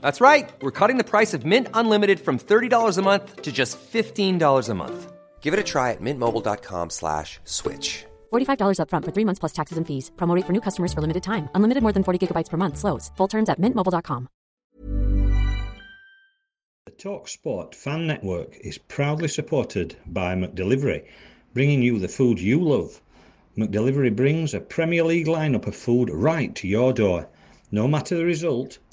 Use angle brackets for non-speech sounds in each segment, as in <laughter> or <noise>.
That's right. We're cutting the price of Mint Unlimited from $30 a month to just $15 a month. Give it a try at mintmobile.com slash switch. $45 upfront for three months plus taxes and fees. Promote for new customers for limited time. Unlimited more than 40 gigabytes per month. Slows. Full terms at mintmobile.com. The TalkSport fan network is proudly supported by McDelivery, bringing you the food you love. McDelivery brings a Premier League lineup of food right to your door. No matter the result,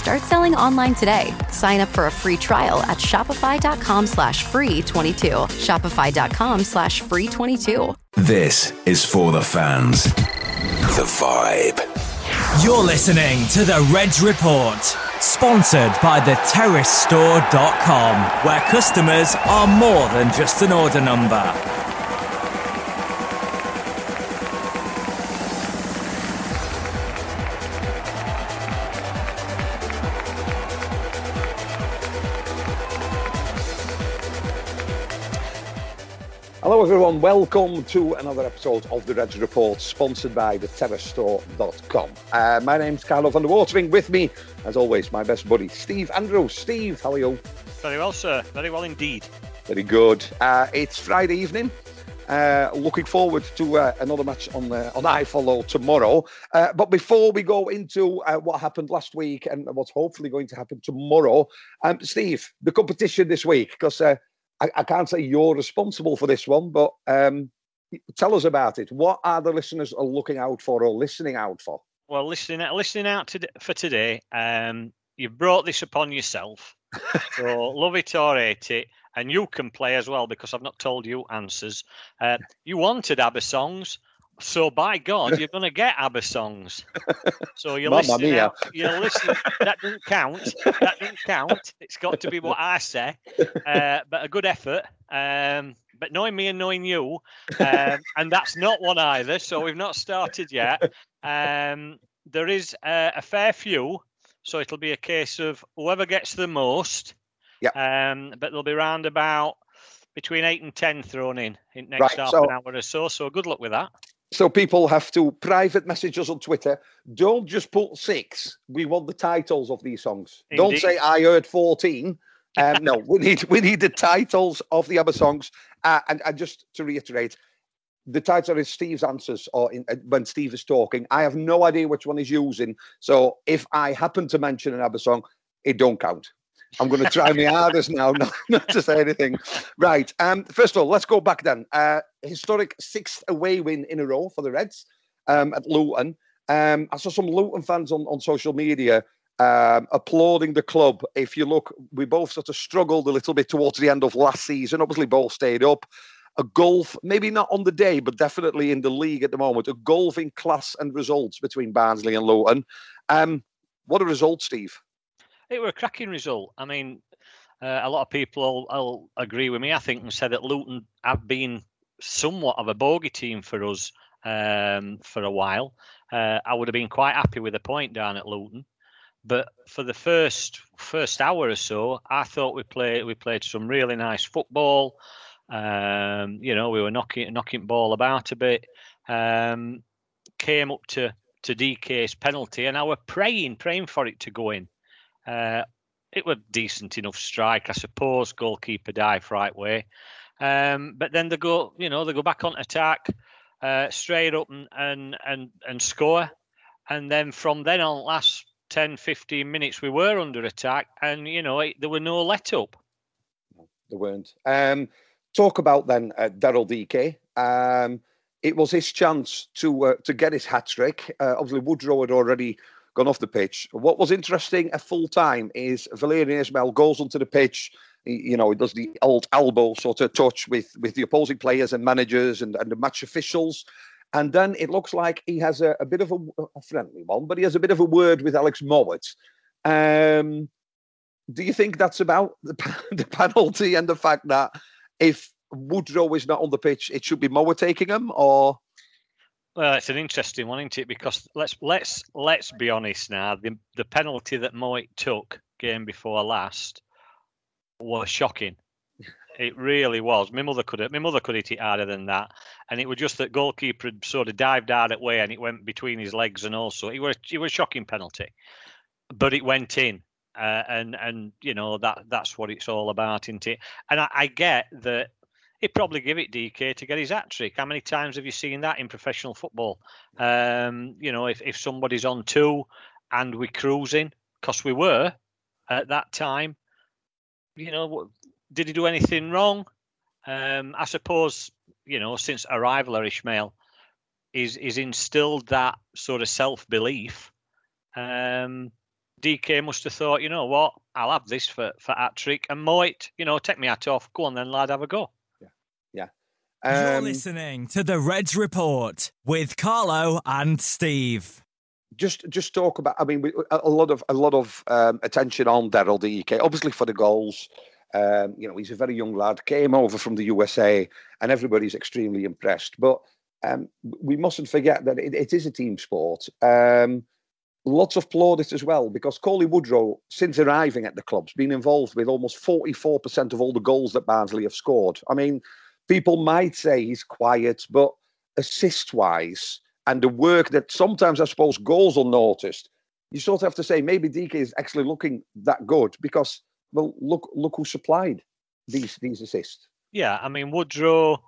Start selling online today. Sign up for a free trial at shopify.com slash free 22. Shopify.com slash free 22. This is for the fans. The Vibe. You're listening to the Reds Report, sponsored by the terracestore.com, where customers are more than just an order number. Everyone. Welcome to another episode of the Reds Report, sponsored by the terracestore.com. Uh, my name's Carlo van der Watering. With me, as always, my best buddy, Steve Andrews. Steve, how are you? Very well, sir. Very well indeed. Very good. Uh, it's Friday evening. Uh, looking forward to uh, another match on uh, on iFollow tomorrow. Uh, but before we go into uh, what happened last week and what's hopefully going to happen tomorrow, um, Steve, the competition this week, because uh, I, I, can't say you're responsible for this one, but um, tell us about it. What are the listeners are looking out for or listening out for? Well, listening listening out to, for today, um, you've brought this upon yourself. <laughs> so love it or hate it, and you can play as well because I've not told you answers. Uh, you wanted ABBA songs. So by God, you're going to get ABBA songs. So you're listening. Out, you're listening. That doesn't count. That doesn't count. It's got to be what I say. Uh, but a good effort. Um, but knowing me and knowing you, um, and that's not one either. So we've not started yet. Um, there is a, a fair few. So it'll be a case of whoever gets the most. Yeah. Um, but there'll be round about between eight and ten thrown in in next right, half so, an hour or so. So good luck with that. So people have to private message us on Twitter. Don't just put six. We want the titles of these songs. Indeed. Don't say I heard 14. Um, no, we <laughs> need we need the titles of the other songs. Uh, and, and just to reiterate, the title is Steve's answers, or in, uh, when Steve is talking. I have no idea which one he's using. So if I happen to mention another song, it don't count. I'm going to try my hardest now <laughs> not, not, to say anything. Right. Um, first of all, let's go back then. Uh, historic sixth away win in a row for the Reds um, at Luton. Um, I saw some Luton fans on, on social media um, applauding the club. If you look, we both sort of struggled a little bit towards the end of last season. Obviously, both stayed up. A golf, maybe not on the day, but definitely in the league at the moment, a golf in class and results between Barnsley and Luton. Um, What a result, Steve. It were a cracking result. I mean, uh, a lot of people will, agree with me, I think, and say that Luton have been somewhat of a bogey team for us um, for a while. Uh, I would have been quite happy with a point down at Luton. But for the first first hour or so, I thought we played we played some really nice football. Um, you know, we were knocking knocking ball about a bit. Um, came up to to Dike's penalty, and I were praying praying for it to go in. Uh, it was decent enough strike, I suppose. Goalkeeper dive right way, um, but then they go, you know, they go back on attack, uh, straight up and, and and and score, and then from then on, last 10, 15 minutes, we were under attack, and you know it, there were no let up. There weren't. Um, talk about then uh, Daryl Dike. Um, it was his chance to uh, to get his hat trick. Uh, obviously, Woodrow had already gone off the pitch. What was interesting at full time is Valérien Ismaël goes onto the pitch. He, you know, he does the old elbow sort of touch with with the opposing players and managers and, and the match officials. And then it looks like he has a, a bit of a, a, friendly one, but he has a bit of a word with Alex Mowatt. Um, do you think that's about the, <laughs> the penalty and the fact that if Woodrow is not on the pitch, it should be Mowatt taking him, or? Well, it's an interesting one, isn't it? Because let's let's let's be honest now. The the penalty that Mowatt took game before last was shocking. <laughs> It really was. My mother could have, my mother could hit it harder than that, and it was just that goalkeeper had sort of dived out at way, and it went between his legs, and also it was it was a shocking penalty, but it went in, uh, and and you know that that's what it's all about, isn't it? And I, I get that he'd probably give it Dike to get his hat trick. How many times have you seen that in professional football? Um, you know, if if somebody's on two and we're cruising, because we were at that time, you know, did he do anything wrong? Um, I suppose you know since arrival of Ismaël, is is instilled that sort of self belief. Um, Dike must have thought, you know what, I'll have this for for hat trick, and Mowatt, you know, take me hat off. Go on then, lad, have a go. Um, You're listening to the Reds Report with Carlo and Steve just just talk about. I mean, a lot of a lot of um, attention on Daryl Dike, obviously for the goals, um, you know, he's a very young lad, came over from the USA, and everybody's extremely impressed. But um, we mustn't forget that it, it is a team sport. Um, lots of plaudits as well, because Cauley Woodrow, since arriving at the club, has been involved with almost 44% of all the goals that Barnsley have scored. I mean, people might say he's quiet, but assist wise, and the work that sometimes I suppose goes unnoticed, you sort of have to say maybe Dike is actually looking that good because well, look look who supplied these these assists. Yeah, I mean Woodrow.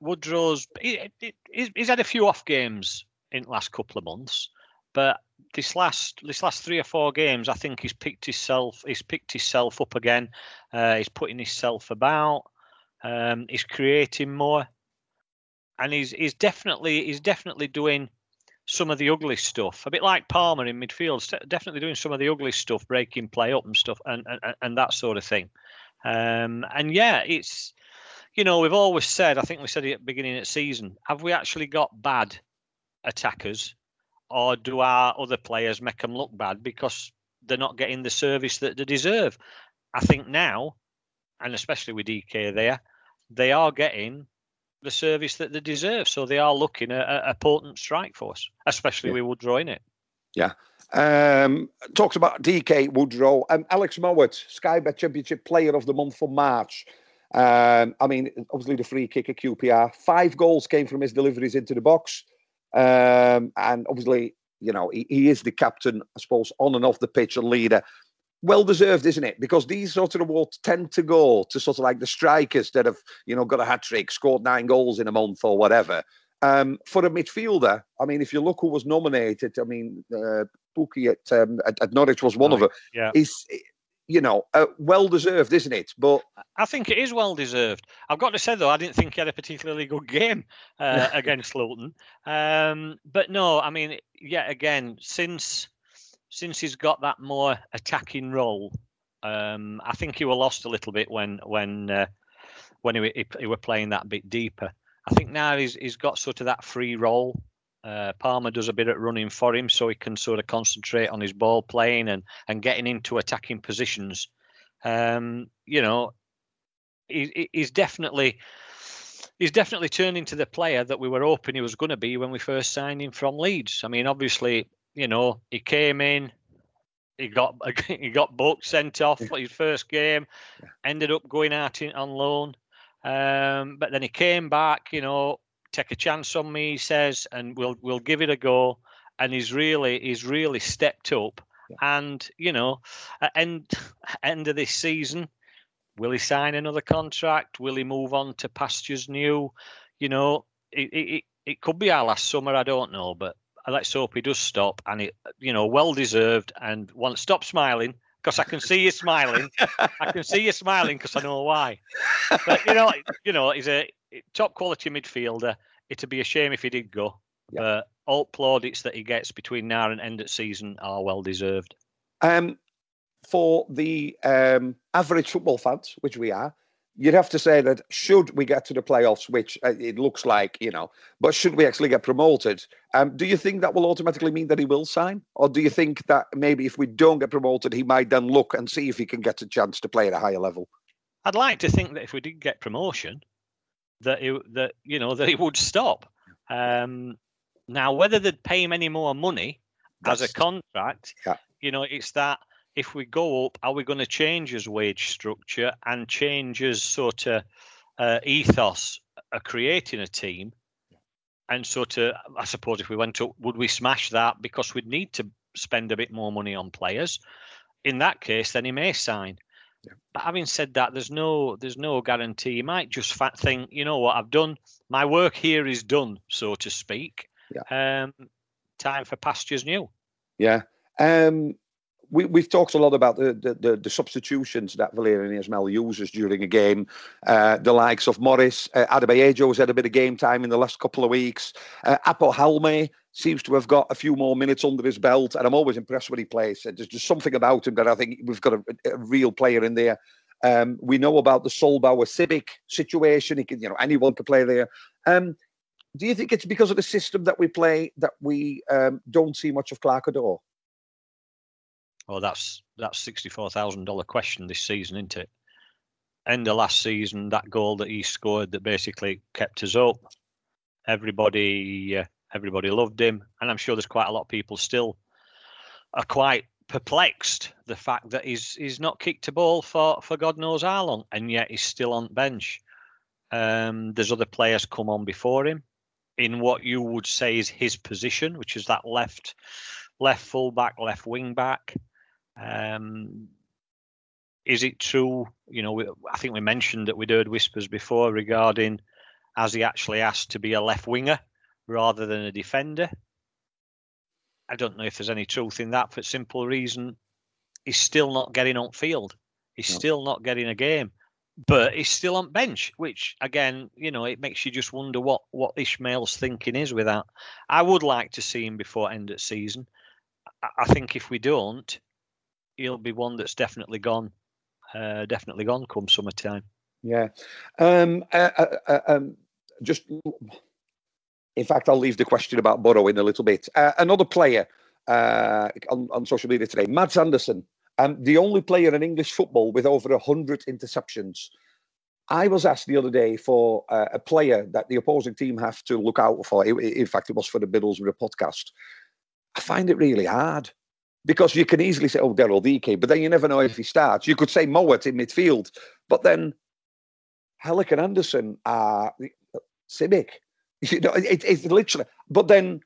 Woodrow's he, he's had a few off games in the last couple of months, but this last this last three or four games, I think he's picked himself he's picked himself up again. Uh, he's putting himself about. Um, he's creating more, and he's he's definitely he's definitely doing some of the ugly stuff. A bit like Palmer in midfield, definitely doing some of the ugly stuff, breaking play up and stuff, and and, and that sort of thing. Um, and yeah, it's you know we've always said. I think we said it at the beginning of the season. Have we actually got bad attackers, or do our other players make them look bad because they're not getting the service that they deserve? I think now, and especially with Dike there, they are getting the service that they deserve. So they are looking at a, a potent strike force, especially yeah. with Woodrow in it. Yeah. Um, talks about Dike Woodrow and um, Alex Mowatt, Sky Bet Championship Player of the Month for March. Um, I mean, obviously the free kick at QPR. Five goals came from his deliveries into the box, um, and obviously, you know, he, he, is the captain, I suppose, on and off the pitch, and leader well deserved, isn't it? Because these sort of awards tend to go to sort of like the strikers that have, you know, got a hat trick, scored nine goals in a month or whatever. Um, for a midfielder, I mean, if you look who was nominated, I mean, uh, at, um, at, at Norwich was one of them. Yeah. Is you know, uh, well deserved, isn't it? But I think it is well deserved. I've got to say though, I didn't think he had a particularly good game uh, <laughs> against Luton. Um, but no, I mean, yet again, since since he's got that more attacking role, um, I think he was lost a little bit when when uh, when he, he, he, were playing that bit deeper. I think now he's he's got sort of that free role. Uh, Palmer does a bit of running for him, so he can sort of concentrate on his ball playing and and getting into attacking positions. Um, you know, he, he's definitely he's definitely turned into the player that we were hoping he was going to be when we first signed him from Leeds. I mean, obviously, you know, he came in, he got <laughs> he got booked, sent off for his first game, ended up going out in, on loan. Um, but then he came back, you know, take a chance on me, he says, and we'll we'll give it a go. And he's really he's really stepped up. Yeah. And you know, at end <sighs> end of this season, will he sign another contract? Will he move on to pastures new? You know, it it, it could be our last summer. I don't know, but let's hope he does stop. And it, you know, well deserved. And once stop smiling because I can see you smiling. I can see you smiling because I know why. But you know, you know, he's a top quality midfielder. It'd be a shame if he did go. Yep. But all plaudits that he gets between now and end of season are well deserved. Um, for the um, average football fans, which we are, you'd have to say that should we get to the playoffs, which uh, it looks like, you know, but should we actually get promoted, um, do you think that will automatically mean that he will sign? Or do you think that maybe if we don't get promoted, he might then look and see if he can get a chance to play at a higher level? I'd like to think that if we did get promotion, that it, that you know that he would stop. Um, now, whether they'd pay him any more money That's, as a contract, yeah. you know, it's that if we go up, are we going to change his wage structure and change his sort of uh, ethos of creating a team? And sort of, I suppose, if we went up, would we smash that because we'd need to spend a bit more money on players? In that case, then he may sign. Yeah. But having said that, there's no there's no guarantee. You might just think, you know what, I've done my work here is done, so to speak. Yeah. Um, time for pastures new. Yeah. Um, we, we've talked a lot about the, the, the, the substitutions that Valérien Ismaël uses during a game. Uh, the likes of Morris, uh, Adeboyejo has had a bit of game time in the last couple of weeks. Uh, Aapo Halme seems to have got a few more minutes under his belt, and I'm always impressed when he plays. There's just something about him that I think we've got a, a real player in there. Um, we know about the Sollbauer Sibbick situation. He can, you know, anyone can play there. Um, do you think it's because of the system that we play that we um, don't see much of Clarke Oduor? Well, that's that's sixty four thousand dollar question this season, isn't it? End of last season, that goal that he scored that basically kept us up. Everybody, uh, everybody loved him, and I'm sure there's quite a lot of people still are quite perplexed the fact that he's he's not kicked a ball for for God knows how long, and yet he's still on bench. Um, there's other players come on before him in what you would say is his position, which is that left left full back, left wing back. Um, is it true? You know, we, I think we mentioned that we'd heard whispers before regarding as he actually asked to be a left winger rather than a defender? I don't know if there's any truth in that for simple reason he's still not getting on field. He's no. still not getting a game, but he's still on bench, which again, you know, it makes you just wonder what what Ismaël's thinking is with that. I would like to see him before end of season. I think if we don't, he'll be one that's definitely gone, uh, definitely gone come summertime. Yeah. Um, uh, uh, uh um, just, in fact, I'll leave the question about Boro in a little bit. Uh, another player uh, on, on social media today, Mads Andersen, um, the only player in English football with over 100 interceptions. I was asked the other day for a player that the opposing team have to look out for. In fact, it was for the Middlesbrough podcast. I find it really hard because you can easily say, oh, Daryl Dike, but then you never know if he starts. You could say Mowatt in midfield, but then Helik and Andersen are uh, Sibbick. <laughs> You know, it, it's literally, but then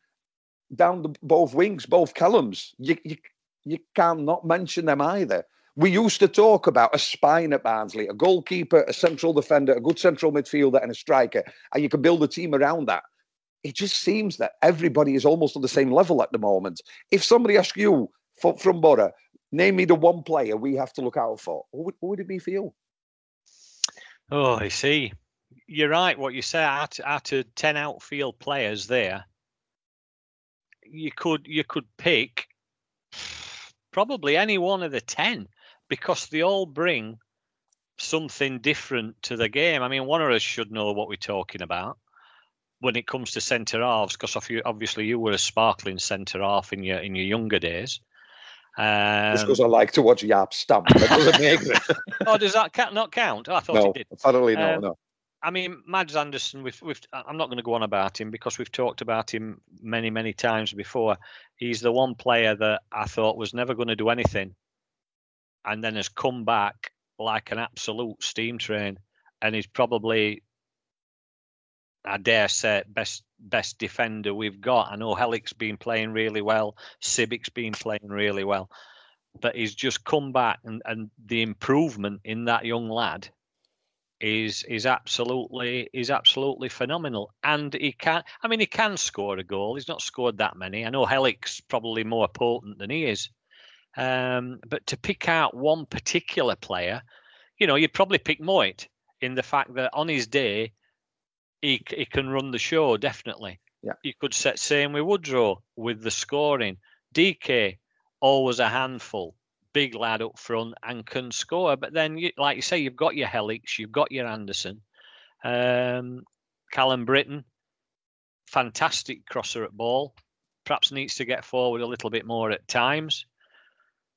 down the, both wings, both columns, you, you, you can't not mention them either. We used to talk about a spine at Barnsley, a goalkeeper, a central defender, a good central midfielder, and a striker, and you can build a team around that. It just seems that everybody is almost on the same level at the moment. If somebody asks you, from, from Boro, name me the one player we have to look out for. Who would, would it be for you? Oh, I see. You're right. What you say out, out of ten outfield players there, you could you could pick probably any one of the ten because they all bring something different to the game. I mean, one of us should know what we're talking about. when it comes to centre halves, because obviously you were a sparkling centre half in your in your younger days. Um, Just because I like to watch Jaap Stam. That doesn't make <laughs> it. <laughs> oh, does that not count? Oh, I thought no, it did. Apparently, no, um, no. I mean, Mads Andersen. We've, we've, I'm not going to go on about him because we've talked about him many, many times before. He's the one player that I thought was never going to do anything, and then has come back like an absolute steam train, and he's probably, I dare say, best best defender we've got. I know Helik's been playing really well, Sibbick's been playing really well, but he's just come back, and and the improvement in that young lad is is absolutely is absolutely phenomenal. And he can I mean he can score a goal. He's not scored that many. I know Helik's probably more potent than he is. Um, but to pick out one particular player, you know, you'd probably pick Mowatt in the fact that on his day he he can run the show definitely. Yeah. You could set same with Woodrow with the scoring. Dike always a handful big lad up front and can score. But then, you, like you say, you've got your Heliks, you've got your Andersen, um, Callum Brittain, fantastic crosser at ball. Perhaps needs to get forward a little bit more at times.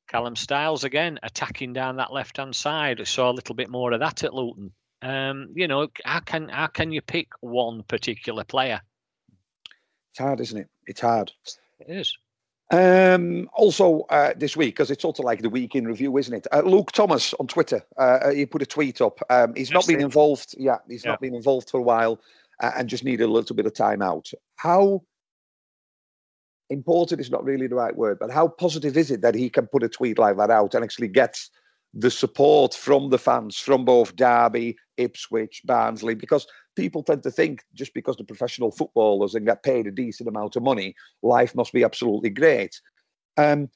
Callum Styles again attacking down that left hand side. I saw a little bit more of that at Luton. Um, you know, how can how can you pick one particular player? It's hard, isn't it? It's hard. It is. Um, also, uh, this week, because it's sort of like the week in review, isn't it? Uh, Luke Thomas on Twitter, uh, he put a tweet up. Um, he's not been involved. Yeah, he's yeah. not been involved for a while, uh, and just needed a little bit of time out. How important is not really the right word, but how positive is it that he can put a tweet like that out and actually gets the support from the fans from both Derby, Ipswich, Barnsley? Because people tend to think just because they're professional footballers and get paid a decent amount of money, life must be absolutely great. Um,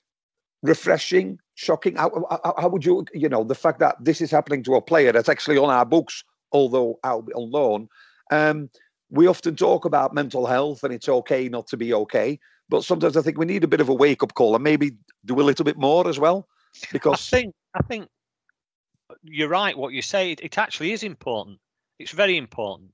refreshing, shocking. How, how, how, would you, you know, the fact that this is happening to a player that's actually on our books, although out on loan. Um, we often talk about mental health and it's okay not to be okay, but sometimes I think we need a bit of a wake up call and maybe do a little bit more as well. Because I think I think you're right. What you say, it, it actually is important it's very important.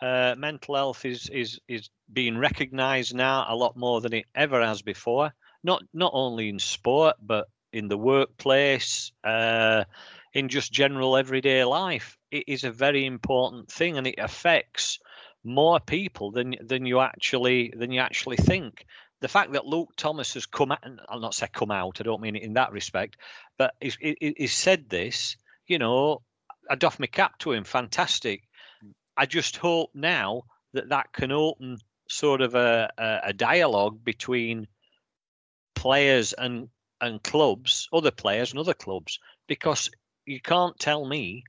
Uh, mental health is is is being recognised now a lot more than it ever has before. Not not only in sport, but in the workplace, uh, in just general everyday life. It is a very important thing, and it affects more people than than you actually than you actually think. The fact that Luke Thomas has come out, I'll not say come out, I don't mean it in that respect, but he's, he's said this, you know, I doff my cap to him. Fantastic. I just hope now that that can open sort of a, a, a dialogue between players and and clubs, other players and other clubs, because you can't tell me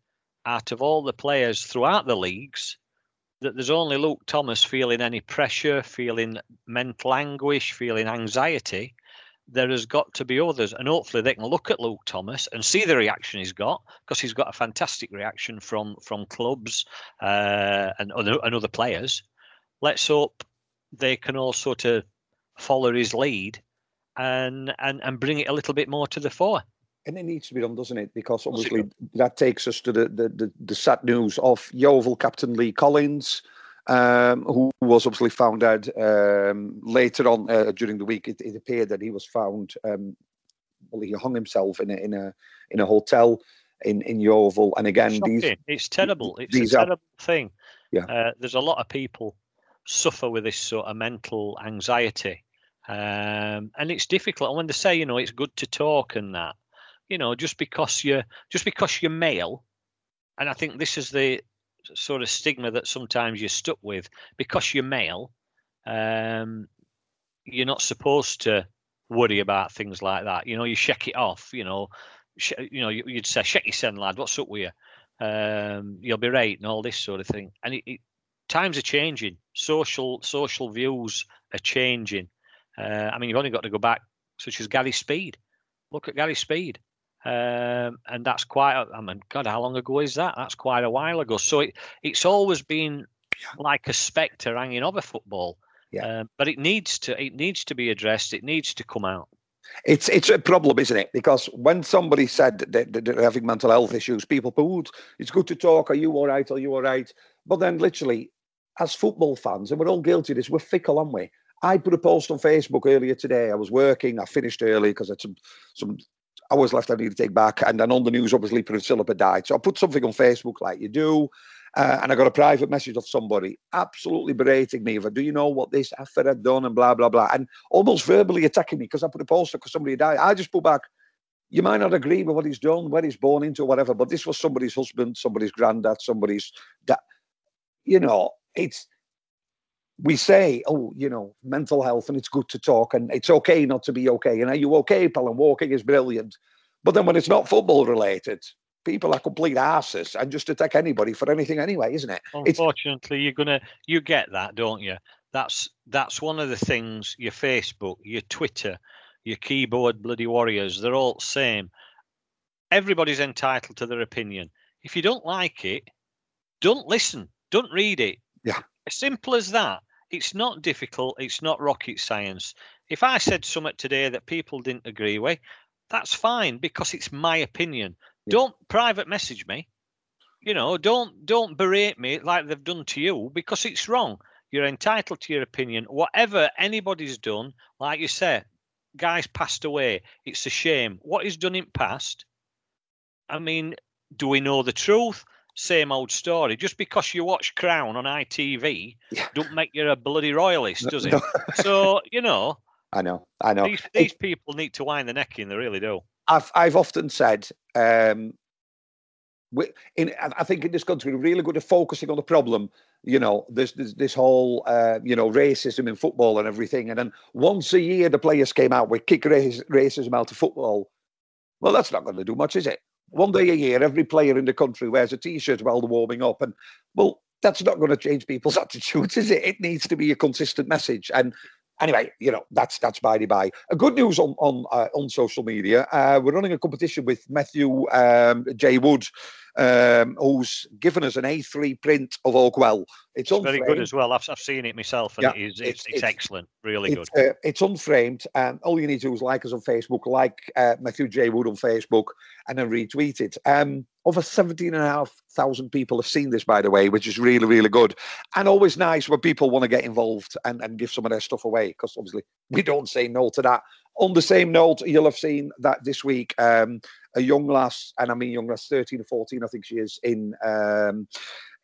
out of all the players throughout the leagues that there's only Luke Thomas feeling any pressure, feeling mental anguish, feeling anxiety there has got to be others, and hopefully they can look at Luke Thomas and see the reaction he's got because he's got a fantastic reaction from from clubs uh, and other and other players. Let's hope they can all sort of follow his lead and and and bring it a little bit more to the fore. And it needs to be done, doesn't it? Because obviously that takes us to the the, the, the sad news of Yeovil captain Lee Collins um, who was obviously found dead. Um, later on uh, during the week, it, it, appeared that he was found. Um, well, he hung himself in a in a in a hotel in in Yeovil. And again, Shocking. these it's terrible. It's a terrible are, thing. Yeah, uh, there's a lot of people suffer with this sort of mental anxiety, um, and it's difficult. And when they say, you know, it's good to talk and that, you know, just because you're just because you're male, and I think this is the sort of stigma that sometimes you're stuck with because you're male. Um, you're not supposed to worry about things like that. You know, you shake it off. You know, sh- you know, you'd say, "Shake your son, lad. What's up with you? Um, you'll be right," and all this sort of thing. And it, it, times are changing. Social social views are changing. Uh, I mean, you've only got to go back, such as Gary Speed. Look at Gary Speed. Um, and that's quite, I mean, God, how long ago is that? That's quite a while ago. So it, it's always been like a spectre hanging over football. Yeah. Um, but it needs to, it needs to be addressed. It needs to come out. It's it's a problem, isn't it? Because when somebody said that they're having mental health issues, people pooed. It's good to talk. Are you all right? Are you all right? But then, literally, as football fans, and we're all guilty of this, we're fickle, aren't we? I put a post on Facebook earlier today. I was working. I finished early because I had some some hours left I need to take back. And then on the news, obviously, Prince Philip died. So I put something on Facebook like you do. Uh, and I got a private message of somebody absolutely berating me for, do you know what this effort had done and blah, blah, blah. And almost verbally attacking me because I put a post because somebody died. I just put back, you might not agree with what he's done, where he's born into, whatever, but this was somebody's husband, somebody's granddad, somebody's dad. You know, it's, we say, oh, you know, mental health, and it's good to talk, and it's okay not to be okay. And are you okay, pal? And walking is brilliant. But then when it's not football related, people are complete asses and just attack anybody for anything anyway, isn't it? Unfortunately, it's... you're gonna you get that, don't you? That's that's one of the things. Your Facebook, your Twitter, your keyboard bloody warriors, they're all the same. Everybody's entitled to their opinion. If you don't like it, don't listen. Don't read it. Yeah. As simple as that. It's not difficult. It's not rocket science. If I said something today that people didn't agree with, that's fine because it's my opinion. Yeah. Don't private message me. You know, don't don't berate me like they've done to you because it's wrong. You're entitled to your opinion. Whatever anybody's done, like you say, guys passed away. It's a shame. What is done in past. I mean, do we know the truth? Same old story. Just because you watch Crown on ITV, yeah. don't make you a bloody royalist, does it? <laughs> so you know. I know, I know. These, these it, people need to wind the neck in. They really do. I've I've often said, um, we, in I think in this country we're really good at focusing on the problem. You know, this this, this whole uh, you know racism in football and everything, and then once a year the players came out with kick race, racism out of football. Well, that's not going to do much, is it? One day a year, every player in the country wears a T-shirt while they're warming up, and well, that's not going to change people's <laughs> attitudes, is it? It needs to be a consistent message. And anyway, you know, that's that's by the by. A good news on on uh, on social media. Uh, we're running a competition with Matthew um, J Wood, um, who's given us an A3 print of Oakwell. It's, it's very good as well. I've, I've seen it myself, and yeah, it is, it's, it's, it's, excellent, really it's, good. Uh, it's unframed, and all you need to do is like us on Facebook, like uh, Matthew J Wood on Facebook, and then retweet it. Um, over 17,500 people have seen this, by the way, which is really, really good. And always nice when people want to get involved and, and give some of their stuff away, because obviously we don't say no to that. On the same note, you'll have seen that this week, um, a young lass, and I mean young lass, 13 or 14, I think she is, in um,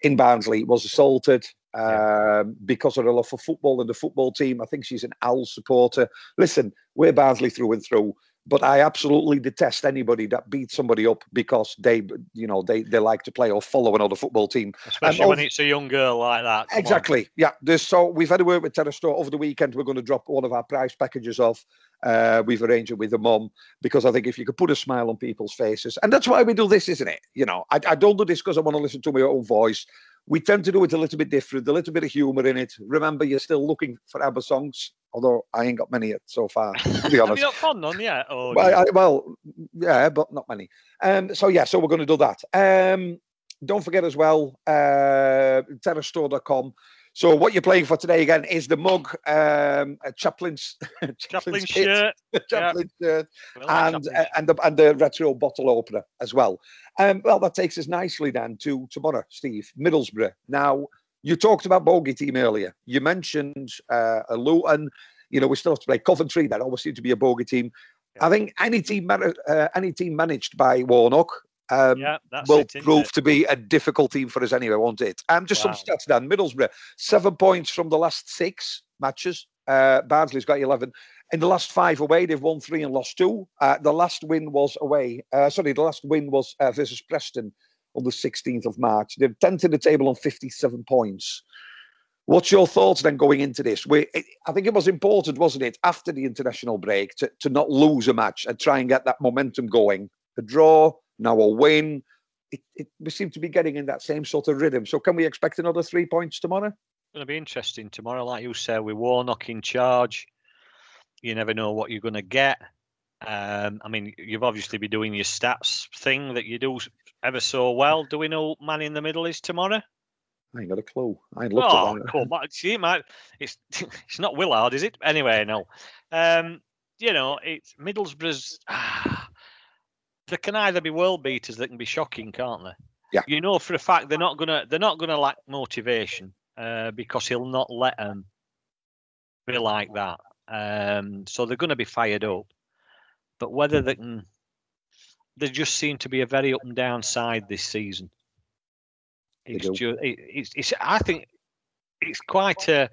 in Barnsley, was assaulted um, because of her love for football and the football team. I think she's an Owl supporter. Listen, we're Barnsley through and through but I absolutely detest anybody that beats somebody up because they, you know, they, they like to play or follow another football team. Especially um, when it's a young girl like that. Come exactly. On. Yeah. There's, so we've had a word with Terrace Store over the weekend. We're going to drop one of our prize packages off. Uh, we've arranged it with the mum because I think if you could put a smile on people's faces, and that's why we do this, isn't it? You know, I, I don't do this because I want to listen to my own voice we tend to do it a little bit different, a little bit of humour in it. Remember, you're still looking for ABBA songs, although I ain't got many yet so far, to be honest. <laughs> Have you not found none yet? Or well, I, well, yeah, but not many. Um, so, yeah, so we're going to do that. Um, don't forget as well, uh. So what you're playing for today again is the mug, um, a Chaplin's <laughs> Chaplin shirt, <laughs> Chaplin yeah. shirt, and uh, and the and the retro bottle opener as well. Um, well, that takes us nicely then to tomorrow, Steve Middlesbrough. Now you talked about bogey team earlier. You mentioned uh, a Luton. You know we still have to play Coventry. That always seems to be a bogey team. Yeah. I think any team, uh, any team managed by Warnock um, yeah, will it, prove to be a difficult team for us anyway, won't it? Um, just wow. some stats, Dan. Middlesbrough, seven points from the last six matches. Uh, Barnsley's got 11. In the last five away, they've won three and lost two. Uh, the last win was away. Uh, sorry, the last win was uh, versus Preston on the 16th of March. They're 10th in the table on 57 points. What's your thoughts then going into this? We, I think it was important, wasn't it, after the international break to, to not lose a match and try and get that momentum going. A draw, now a win. It, it, we seem to be getting in that same sort of rhythm. So can we expect another three points tomorrow? It's going to be interesting tomorrow, like you said, with Warnock in charge. You never know what you're going to get. Um, I mean, you've obviously been doing your stats thing that you do ever so well. Do we know man in the middle is tomorrow? I ain't got a clue. I looked oh, at that. Cool. See, it's <laughs> it's not Willard, is it? Anyway, no. Um, you know, it's Middlesbrough's. Ah, they can either be world beaters, they can be shocking, can't they? Yeah. You know for a fact they're not gonna they're not gonna lack motivation. uh, because he'll not let them be like that. Um, so they're going to be fired up. But whether they can, they just seem to be a very up and down side this season. It's just, it, it's, it's, I think it's quite a,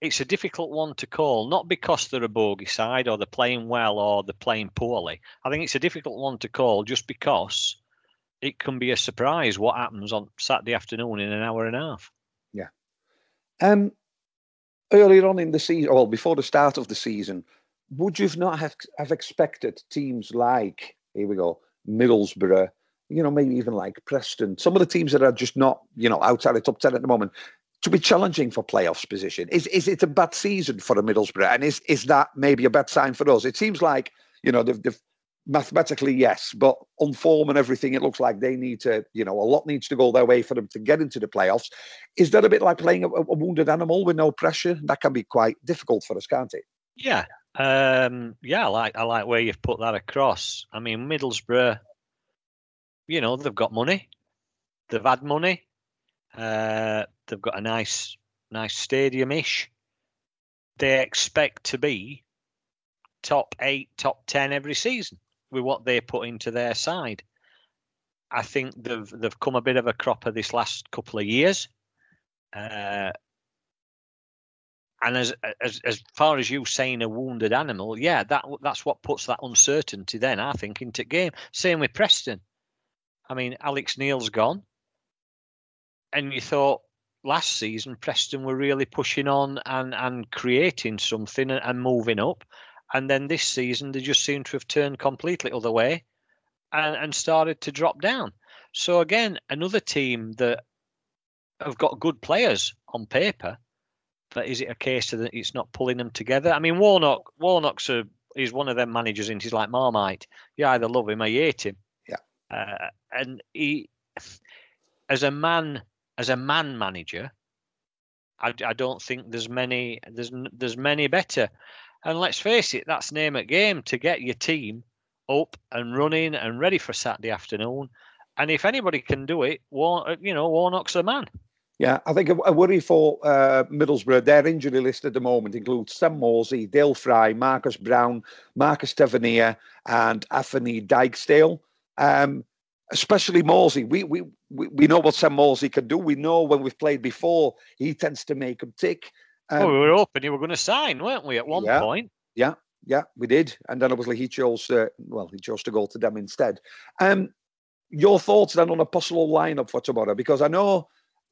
it's a difficult one to call, not because they're a bogey side or they're playing well or they're playing poorly. I think it's a difficult one to call just because it can be a surprise what happens on Saturday afternoon in an hour and a half. Yeah. Um, earlier on in the season, well, before the start of the season, would you not have, have expected teams like, here we go, Middlesbrough, you know, maybe even like Preston, some of the teams that are just not, you know, outside the top 10 at the moment, to be challenging for playoffs position? Is is it a bad season for the Middlesbrough? And is is that maybe a bad sign for us? It seems like, you know, they've, they've mathematically, yes, but on form and everything, it looks like they need to, you know, a lot needs to go their way for them to get into the playoffs. Is that a bit like playing a, a wounded animal with no pressure? That can be quite difficult for us, can't it? Yeah, um, yeah, I like I like where you've put that across. I mean, Middlesbrough, you know, they've got money, they've had money, uh, they've got a nice nice stadium ish. They expect to be top eight, top ten every season with what they put into their side. I think they've they've come a bit of a cropper this last couple of years. Uh, and as as as far as you saying a wounded animal, yeah, that that's what puts that uncertainty. Then I think into game. Same with Preston. I mean, Alex Neil's gone, and you thought last season Preston were really pushing on and and creating something and, and moving up, and then this season they just seem to have turned completely other way, and and started to drop down. So again, another team that have got good players on paper but is it a case that it's not pulling them together? I mean, Warnock, Warnock's a, he's one of them managers, and he's like Marmite. You either love him or you hate him. Yeah. Uh, and he, as a man, as a man manager, I, I don't think there's many, there's there's many better. And let's face it, that's name at game to get your team up and running and ready for Saturday afternoon. And if anybody can do it, War, you know, Warnock's the man. Yeah, I think a, worry for uh, Middlesbrough, their injury list at the moment includes Sam Morsy, Dael Fry, Marcus Browne, Marcus Tavernier, and Anthony Dijksteel. Um, especially Morsy. We, we, we, we know what Sam Morsy can do. We know when we've played before, he tends to make them tick. Um, well, we were hoping you were going to sign, weren't we, at one yeah, point? Yeah, yeah, we did. And then obviously he chose, uh, well, he chose to go to them instead. Um, your thoughts then on a possible lineup for tomorrow? Because I know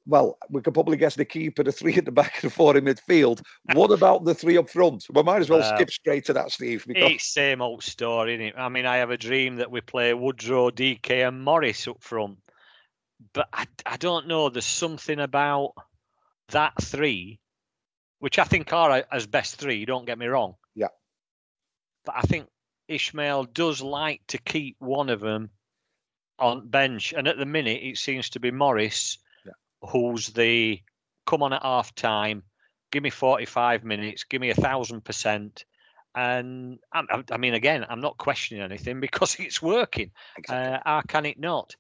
well, we could probably guess the keeper, the three <laughs> at the back, and the four in midfield. What about the three up front? We might as well uh, skip straight to that, Steve. Because... It's same old story, isn't it? I mean, I have a dream that we play Woodrow, Dike, and Morris up front, but I, I don't know. There's something about that three, which I think are as best three. Don't get me wrong. Yeah. But I think Ismaël does like to keep one of them on bench, and at the minute it seems to be Morris who's the come on at half time, give me 45 minutes, give me a thousand percent. And I, I, mean, again, I'm not questioning anything <laughs> because it's working. Exactly. Uh, how can it not?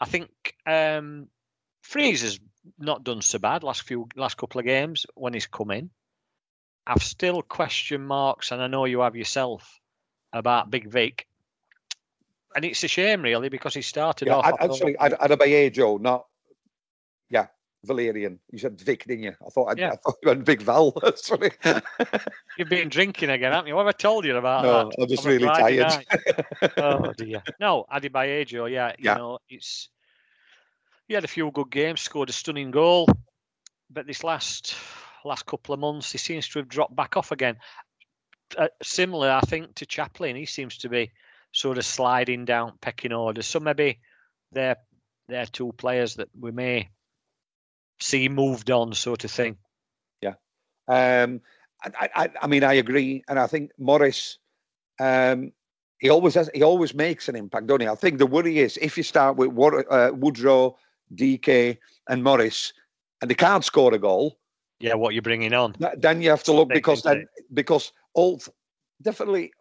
I think um, Frieser's not done so bad last few last couple of games when he's come in. I've still question marks, and I know you have yourself about Big Vic. And it's a shame, really, because he started yeah, off. I'd, actually, Adeboyejo, not yeah, Valérien. You said Vic, didn't you? I thought I, yeah. I thought you meant Big Val. <laughs> Sorry. <laughs> You've been drinking again, haven't you? What have I told you about no, that? I'm just really tired. <laughs> oh dear. No, Adeboyejo, yeah. You yeah. know, it's he had a few good games, scored a stunning goal, but this last last couple of months he seems to have dropped back off again. Uh, similar, I think, to Chaplin. He seems to be sort of sliding down pecking order. So maybe they're they're two players that we may see moved on, sort of thing. Yeah. Um, I, I, I mean, I agree, and I think Morris, um, he always has, he always makes an impact, don't he? I think the worry is if you start with uh, Woodrow, Dike, and Morris, and they can't score a goal. Yeah, what you're bringing on? Then you have to look because then because all definitely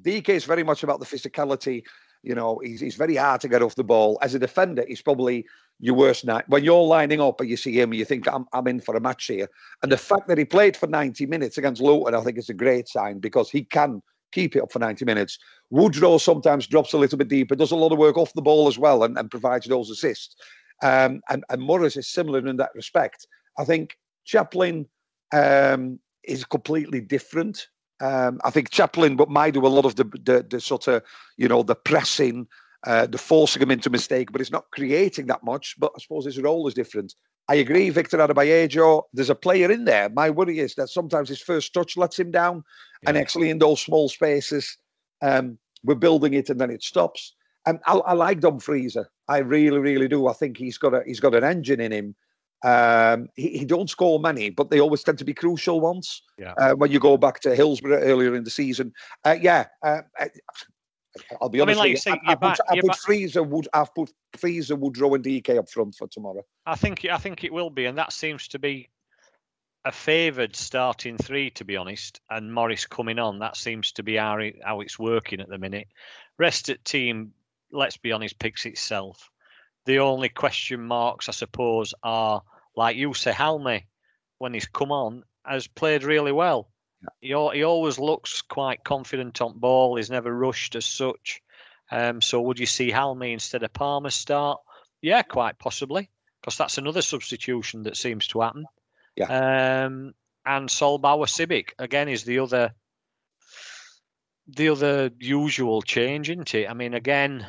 Dike is very much about the physicality. You know, he's, he's very hard to get off the ball. As a defender, he's probably your worst night. When you're lining up and you see him, you think, I'm, I'm in for a match here. And the fact that he played for 90 minutes against Luton, I think is a great sign because he can keep it up for 90 minutes. Woodrow sometimes drops a little bit deeper, does a lot of work off the ball as well, and, and provides those assists. Um, and, and Morris is similar in that respect. I think Chaplin um, is completely different. Um, I think Chaplin, but might do a lot of the, the, the sort of, you know, the pressing, uh, the forcing him into mistake, but it's not creating that much. But I suppose his role is different. I agree, Victor Adeboyejo. There's a player in there. My worry is that sometimes his first touch lets him down, yeah. and actually in those small spaces, um, we're building it and then it stops. And I, I like Dumfries. I really, really do. I think he's got a he's got an engine in him. Um, he, he don't score many, but they always tend to be crucial ones. Yeah. Uh, when you go back to Hillsborough earlier in the season, uh, yeah. Uh, I'll be honest. I mean, like you, say, I, I, back, put, I put Frieser would I've put Frieser Woodrow and Dike up front for tomorrow. I think I think it will be, and that seems to be a favoured starting three, to be honest. And Morris coming on, that seems to be how, it, how it's working at the minute. Rest at team, let's be honest, picks itself. The only question marks, I suppose, are like you say, Halme, when he's come on, has played really well. He, he always looks quite confident on ball. He's never rushed as such. Um, so would you see Halme instead of Palmer start? Yeah, quite possibly, because that's another substitution that seems to happen. Yeah. Um, and Sollbauer Sibbick again is the other the other usual change, isn't it? I mean, again,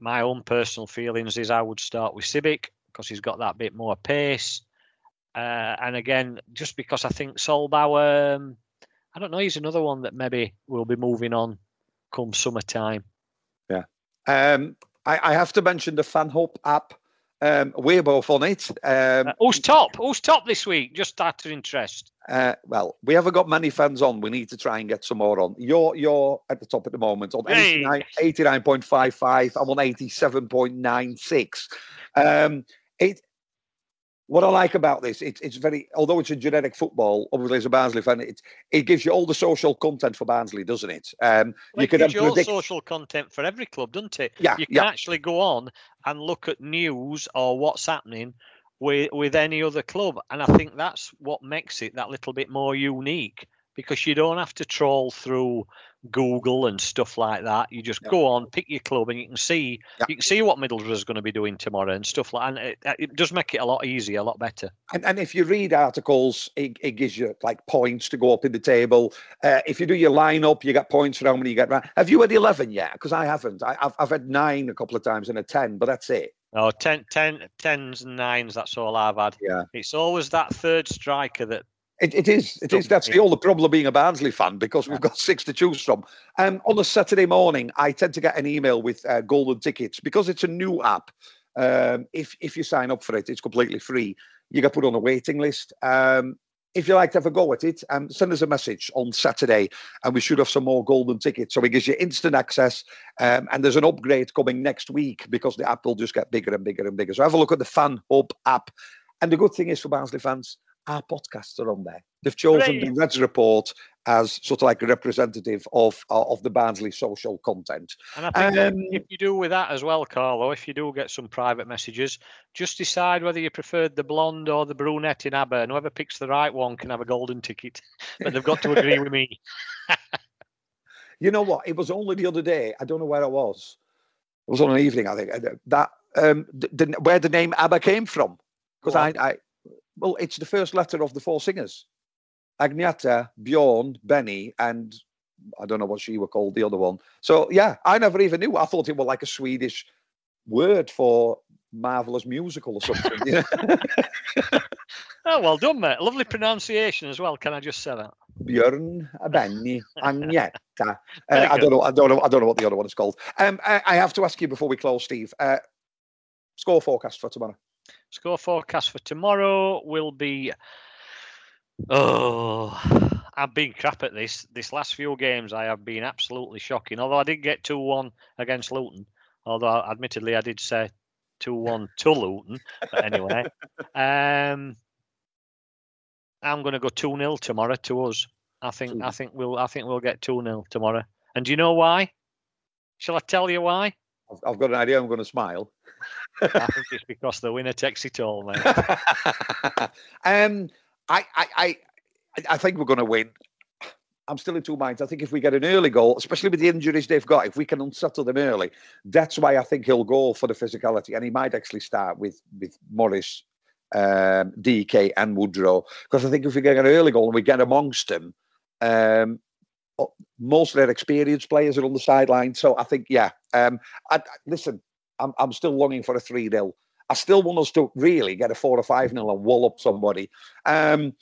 my own personal feelings is I would start with Sibbick because he's got that bit more pace. Uh, and again, just because I think Sollbauer, um, I don't know, he's another one that maybe will be moving on come summertime. Yeah. Um, I, I have to mention the FanHub app. Um, we're both on it. Um, uh, who's top? Who's top this week? Just out of interest. Uh, well, we haven't got many fans on. We need to try and get some more on. You're you're at the top at the moment on hey. 89.55. I'm on 87.96. Um, it what I like about this, it, it's very, although it's a genetic football, obviously as a Barnsley fan, it, it gives you all the social content for Barnsley, doesn't it? Um, well, you can gives you all social content for every club, doesn't it? Yeah. You can yeah. actually go on and look at news or what's happening with with any other club, and I think that's what makes it that little bit more unique because you don't have to troll through Google and stuff like that. You just yeah. go on, pick your club, and you can see yeah. you can see what Middlesbrough is going to be doing tomorrow and stuff like. And it, it does make it a lot easier, a lot better. And, and if you read articles, it, it gives you like points to go up in the table. Uh, if you do your lineup, you get points for how many you get right. Have you had eleven yet? Because I haven't. I, have I've had nine a couple of times and a ten, but that's it. Oh, 10, 10, tens and nines. That's all I've had. Yeah. It's always that third striker that it, it is. It is. That's the only problem being a Barnsley fan because we've got six to choose from. Um, on a Saturday morning, I tend to get an email with uh, golden tickets because it's a new app. Um, if if you sign up for it, it's completely free. You get put on a waiting list. Um, if you like to have a go at it, um, send us a message on Saturday, and we should have some more golden tickets. So it gives you instant access, um, and there's an upgrade coming next week because the app will just get bigger and bigger and bigger. So have a look at the Fan Hub app. And the good thing is for Barnsley fans, our podcasts are on there. They've chosen the Reds Report as sort of like a representative of uh, of the Barnsley social content. And I think um, if you do with that as well, Carlo, if you do get some private messages, just decide whether you preferred the blonde or the brunette in ABBA, and whoever picks the right one can have a golden ticket. <laughs> But they've got to agree with me. <laughs> you know what? It was only the other day. I don't know where I was. It was on an evening, I think. Uh, that um, the, the, where the name ABBA came from, because I, I well, it's the first letter of the four singers Agneta, Bjorn, Benny, and I don't know what she were called, the other one. So, yeah, I never even knew. I thought it was like a Swedish word for marvelous musical or something. <laughs> oh, well done, mate. Lovely pronunciation as well. Can I just say that? Björn, Benny, Agneta. <laughs> Uh, I don't know. I don't know. I don't know what the other one is called. Um, I, I have to ask you before we close, Steve. Uh, score forecast for tomorrow. Score forecast for tomorrow will be. Oh, I've been crap at this. This last few games, I have been absolutely shocking. Although I did get 2 1 against Luton. Although, admittedly, I did say 2 1 <laughs> to Luton. But anyway, um, I'm going to go 2 0 tomorrow to us. I think I think we'll I think we'll get 2 0 tomorrow. And do you know why? Shall I tell you why? I've, I've got an idea. I'm going to smile. I think it's because the winner takes it all, mate. <laughs> um, I, I, I, I think we're going to win. I'm still in two minds. I think if we get an early goal, especially with the injuries they've got, if we can unsettle them early, that's why I think he'll go for the physicality, and he might actually start with with Morris, um, Dike, and Woodrow. Because I think if we get an early goal and we get amongst them, um, most of their experienced players are on the sideline. So I think, yeah. Um, I, listen, I'm I'm still longing for a three 0 I still want us to really get a four or five 0 and wall up somebody. Um,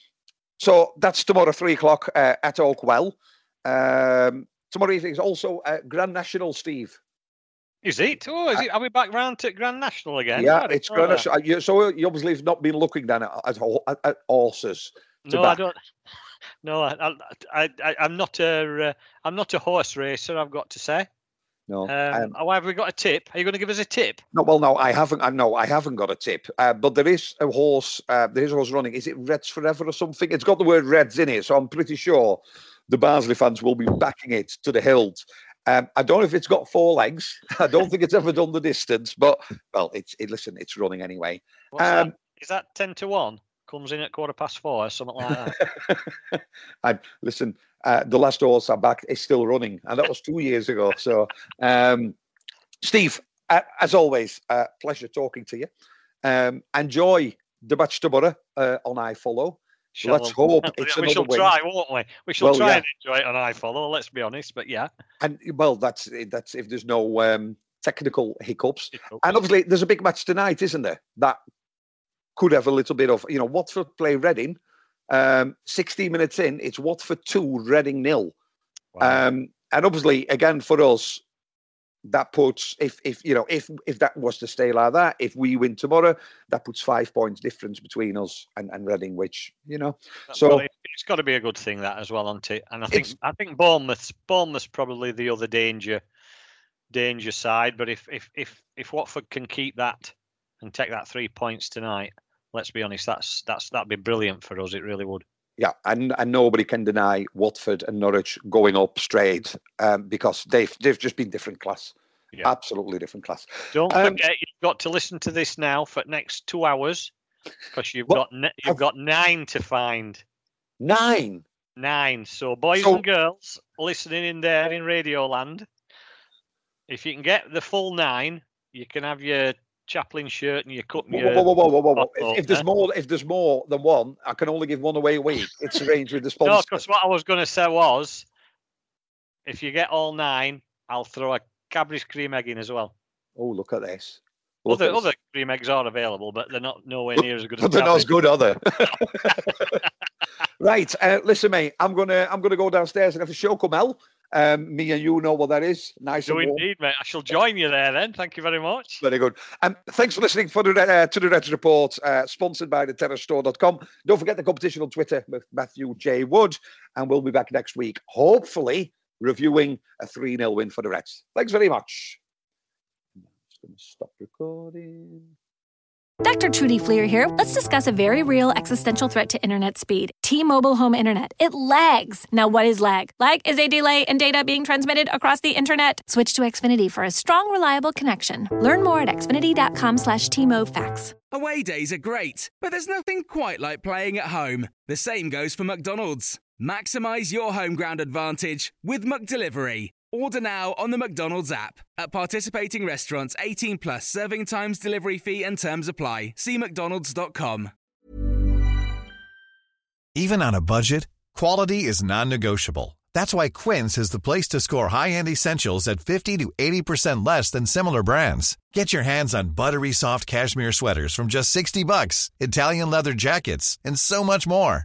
so that's tomorrow, three o'clock uh, at Oakwell. Um, tomorrow evening is also uh, Grand National, Steve. Is it? Oh, is uh, it? Are we back round to Grand National again? Yeah, it's Grand National. Uh, so you obviously have not been looking down at, at, at horses. No, back. I don't. <laughs> No, I, I, I, am not a, uh, I'm not a horse racer. I've got to say. No. Um, um, have we got a tip? Are you going to give us a tip? No, well, no, I haven't. I no, I haven't got a tip. Uh, but there is a horse. Uh, there is a horse running. Is it Reds Forever or something? It's got the word Reds in it, so I'm pretty sure the Barnsley fans will be backing it to the hilt. Um, I don't know if it's got four legs. <laughs> I don't think it's ever done the distance, but well, it's it, listen, it's running anyway. Um, that? Is that ten to one? Comes in at quarter past four, or something like that. <laughs> I listen, uh, the last horse I'm back is still running, and that was two years ago. So, um, Steve, uh, as always, uh, pleasure talking to you. Um, enjoy the match tomorrow uh, on iFollow. Shall Let's hope it's we shall win. try, won't we? We shall well, try yeah. and enjoy it on iFollow. Let's be honest, but yeah. And well, that's that's if there's no um, technical hiccups. hiccups. And obviously, there's a big match tonight, isn't there? That could have a little bit of you know Watford play Reading um, 60 minutes in, it's Watford 2, Reading nil. Wow. Um, and obviously, again, for us, that puts if if you know if if that was to stay like that, if we win tomorrow, that puts five points difference between us and, and Reading, which you know. So well, it's got to be a good thing that as well, on it? And I think I think Bournemouth's Bournemouth's probably the other danger danger side. But if if if if Watford can keep that and take that three points tonight, let's be honest, that's that's that'd be brilliant for us. It really would. Yeah, and and nobody can deny Watford and Norwich going up straight um, because they've they've just been different class. Yeah. Absolutely different class. Don't um, forget, you've got to listen to this now for next two hours because you've got you've I've, got nine to find. Nine. Nine. So boys so, and girls listening in there in Radio Land, if you can get the full nine, you can have your Chaplin shirt and you're cutting whoa, whoa, whoa, whoa, whoa, whoa, whoa. If, if, there's more, if there's more than one, I can only give one away a week. It's arranged with the sponsor. <laughs> no, because what I was going to say was, if you get all nine, I'll throw a Cadbury's cream egg in as well. Oh, look at this. Look other, at other cream eggs are available, but they're not nowhere near as good as. they're not as good, are they? <laughs> <laughs> right, uh, listen, mate. I'm gonna I'm gonna go downstairs and have a show come out. Um, me and you know what that is. Nice. Do indeed, mate. I shall join you there then. Thank you very much. Very good. Um, thanks for listening for the, uh, to the Reds Report, uh, sponsored by the terracestore.com. Don't forget the competition on Twitter with Matthew J. Wood. And we'll be back next week, hopefully reviewing a 3 0 win for the Reds. Thanks very much. I'm just going to stop recording. Dr. Trudy Fleer here. Let's discuss a very real existential threat to internet speed. T-Mobile home internet. It lags. Now what is lag? Lag is a delay in data being transmitted across the internet. Switch to Xfinity for a strong, reliable connection. Learn more at xfinity.com slash T-MoFax. Away days are great, but there's nothing quite like playing at home. The same goes for McDonald's. Maximize your home ground advantage with McDelivery. Order now on the McDonald's app. At participating restaurants, 18 plus serving times, delivery fee, and terms apply. See McDonald's.com. Even on a budget, quality is non negotiable. That's why Quince is the place to score high end essentials at 50 to 80% less than similar brands. Get your hands on buttery soft cashmere sweaters from just 60 bucks, Italian leather jackets, and so much more.